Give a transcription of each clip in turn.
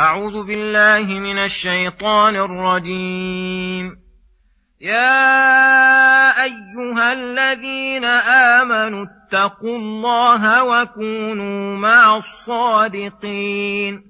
أعوذ بالله من الشيطان الرجيم. يا أيها الذين آمنوا اتقوا الله وكونوا مع الصادقين.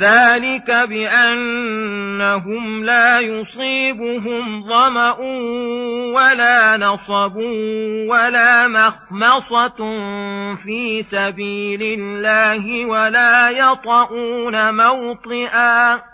ذلك بانهم لا يصيبهم ظما ولا نصب ولا مخمصه في سبيل الله ولا يطؤون موطئا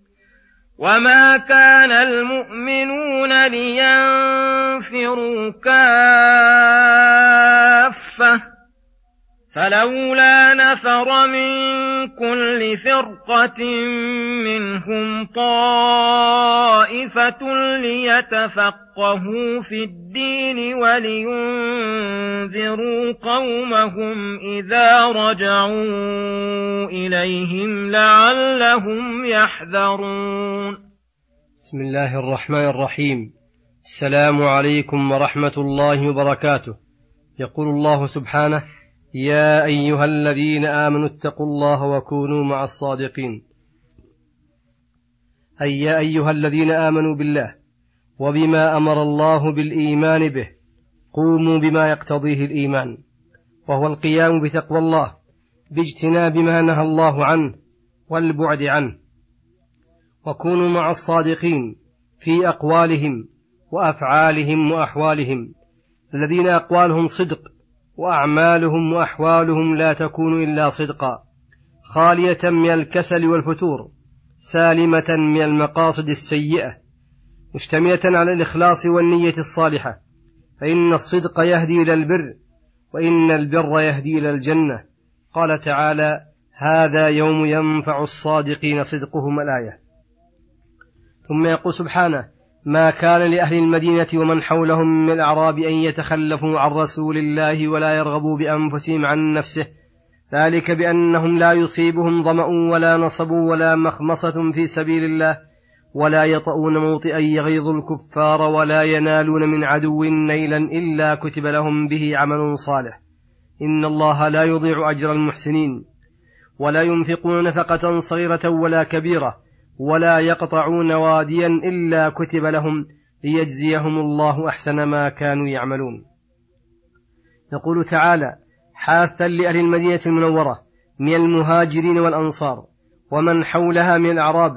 وما كان المؤمنون لينفروا كافه فلولا نفر من كل فرقة منهم ليتفقهوا في الدين ولينذروا قومهم إذا رجعوا إليهم لعلهم يحذرون. بسم الله الرحمن الرحيم. السلام عليكم ورحمة الله وبركاته. يقول الله سبحانه: يا أيها الذين آمنوا اتقوا الله وكونوا مع الصادقين أي يا أيها الذين آمنوا بالله وبما أمر الله بالإيمان به قوموا بما يقتضيه الإيمان وهو القيام بتقوى الله باجتناب ما نهى الله عنه والبعد عنه. وكونوا مع الصادقين في أقوالهم وأفعالهم وأحوالهم الذين أقوالهم صدق وأعمالهم وأحوالهم لا تكون إلا صدقا خالية من الكسل والفتور. سالمة من المقاصد السيئة مشتملة على الإخلاص والنية الصالحة. فإن الصدق يهدي إلى البر وإن البر يهدي إلى الجنة. قال تعالى هذا يوم ينفع الصادقين صدقهم الآية. ثم يقول سبحانه ما كان لأهل المدينة ومن حولهم من الأعراب أن يتخلفوا عن رسول الله ولا يرغبوا بأنفسهم عن نفسه ذلك بأنهم لا يصيبهم ظمأ ولا نصب ولا مخمصة في سبيل الله ولا يطؤون موطئا يغيظ الكفار ولا ينالون من عدو نيلا إلا كتب لهم به عمل صالح. إن الله لا يضيع أجر المحسنين. ولا ينفقون نفقة صغيرة ولا كبيرة ولا يقطعون واديا إلا كتب لهم ليجزيهم الله أحسن ما كانوا يعملون. يقول تعالى حاثا لأهل المدينة المنورة من المهاجرين والأنصار ومن حولها من الأعراب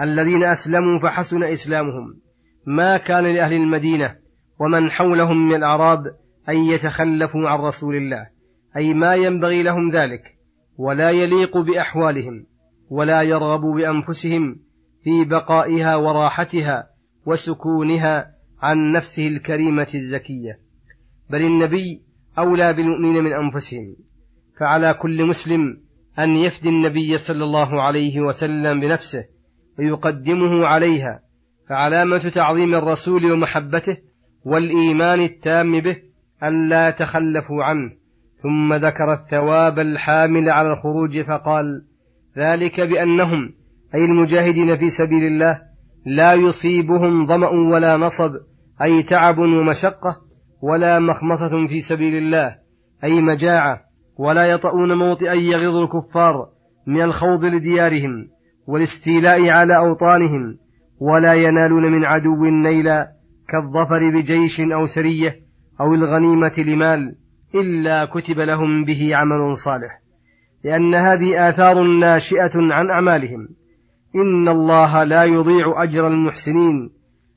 الذين أسلموا فحسن إسلامهم. ما كان لأهل المدينة ومن حولهم من الأعراب أن يتخلفوا عن رسول الله أي ما ينبغي لهم ذلك ولا يليق بأحوالهم ولا يرغبوا بأنفسهم في بقائها وراحتها وسكونها عن نفسه الكريمة الزكية. بل النبي أولى بالمؤمنين من أنفسهم. فعلى كل مسلم أن يفدي النبي صلى الله عليه وسلم بنفسه ويقدمه عليها فعلامة تعظيم الرسول ومحبته والإيمان التام به الا تخلفوا عنه. ثم ذكر الثواب الحامل على الخروج فقال ذلك بأنهم أي المجاهدين في سبيل الله لا يصيبهم ظمأ ولا نصب أي تعب ومشقة ولا مخمصة في سبيل الله أي مجاعة ولا يطؤون موطئا يغيظ الكفار من الخوض لديارهم والاستيلاء على أوطانهم ولا ينالون من عدو نيلا كالظفر بجيش أو سرية أو الغنيمة لمال إلا كتب لهم به عمل صالح. لأن هذه آثار ناشئة عن أعمالهم. إن الله لا يضيع أجر المحسنين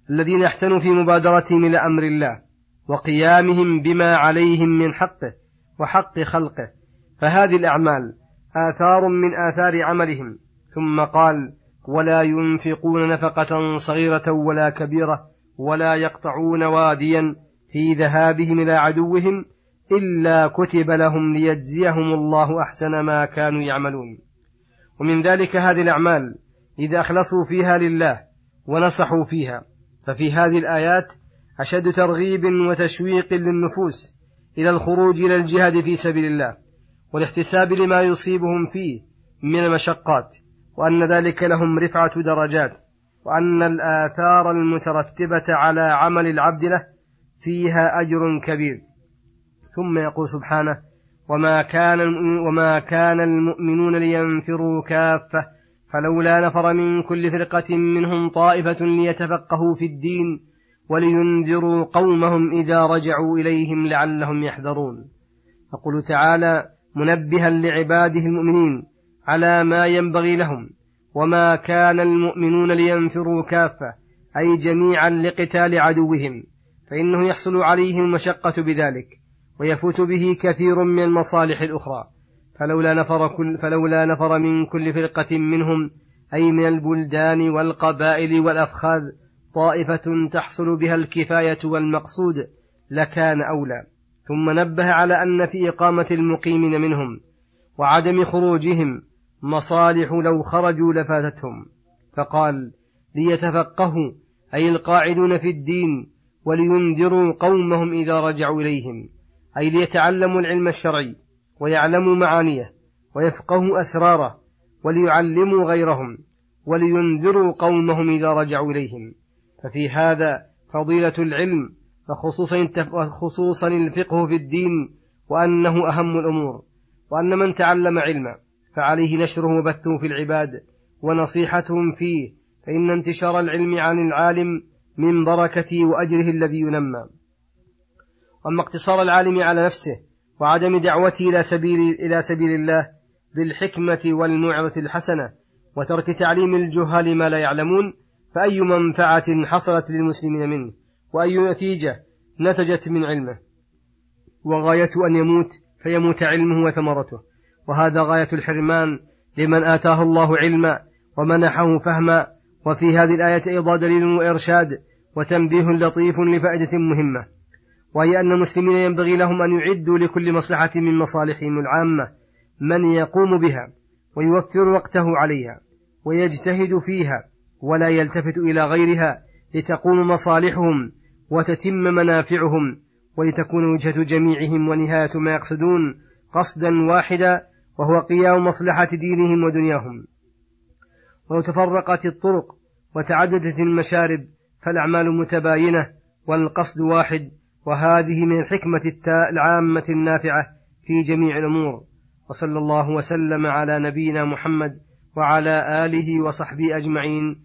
الذين احتنوا في مبادرتهم إلى أمر الله. وقيامهم بما عليهم من حقه وحق خلقه. فهذه الأعمال آثار من آثار عملهم. ثم قال ولا ينفقون نفقة صغيرة ولا كبيرة ولا يقطعون واديا في ذهابهم إلى عدوهم إلا كتب لهم ليجزيهم الله أحسن ما كانوا يعملون. ومن ذلك هذه الأعمال إذا أخلصوا فيها لله ونصحوا فيها. ففي هذه الآيات أشد ترغيب وتشويق للنفوس إلى الخروج إلى الجهاد في سبيل الله والاحتساب لما يصيبهم فيه من المشقات وأن ذلك لهم رفعة درجات وأن الآثار المترتبة على عمل العبد له فيها أجر كبير. ثم يقول سبحانه وما كان وما كان المؤمنون لينفروا كافة فلولا نفر من كل فرقة منهم طائفة ليتفقهوا في الدين ولينذروا قومهم إذا رجعوا إليهم لعلهم يحذرون. يقول تعالى منبها لعباده المؤمنين على ما ينبغي لهم وما كان المؤمنون لينفروا كافة أي جميعا لقتال عدوهم فإنه يحصل عليهم المشقة بذلك ويفوت به كثير من المصالح الأخرى. فلولا نفر, كل فلولا نفر من كل فرقة منهم أي من البلدان والقبائل والأفخاذ طائفة تحصل بها الكفاية والمقصود لكان أولى. ثم نبه على أن في إقامة المقيمين منهم وعدم خروجهم مصالح لو خرجوا لفاتتهم. فقال ليتفقهوا أي القاعدون في الدين ولينذروا قومهم إذا رجعوا إليهم. أي ليتعلموا العلم الشرعي ويعلموا معانيه ويفقهوا أسراره وليعلموا غيرهم ولينذروا قومهم إذا رجعوا إليهم. ففي هذا فضيلة العلم وخصوصا خصوصا الفقه في الدين وأنه أهم الأمور وأن من تعلم علما فعليه نشره وبثه في العباد ونصيحتهم فيه فإن انتشار العلم عن العالم من بركته وأجره الذي ينمى. أما اقتصار العالم على نفسه وعدم دعوته إلى سبيل, إلى سبيل الله بالحكمة والموعظة الحسنة وترك تعليم الجهال ما لا يعلمون فأي منفعة حصلت للمسلمين منه؟ وأي نتيجة نتجت من علمه؟ وغاية أن يموت فيموت علمه وثمرته. وهذا غاية الحرمان لمن آتاه الله علما ومنحه فهما. وفي هذه الآية أيضا دليل وإرشاد وتنبيه لطيف لفائدة مهمة. وهي أن المسلمين ينبغي لهم أن يعدوا لكل مصلحة من مصالحهم العامة من يقوم بها ويوفر وقته عليها ويجتهد فيها ولا يلتفت إلى غيرها لتقوم مصالحهم وتتم منافعهم ولتكون وجهة جميعهم ونهاية ما يقصدون قصدا واحدا وهو قيام مصلحة دينهم ودنياهم. ولو تفرقت الطرق وتعددت المشارب فالأعمال متباينة والقصد واحد وهذه من الحكمة العامة النافعة في جميع الأمور. وصلى الله وسلم على نبينا محمد وعلى آله وصحبه أجمعين.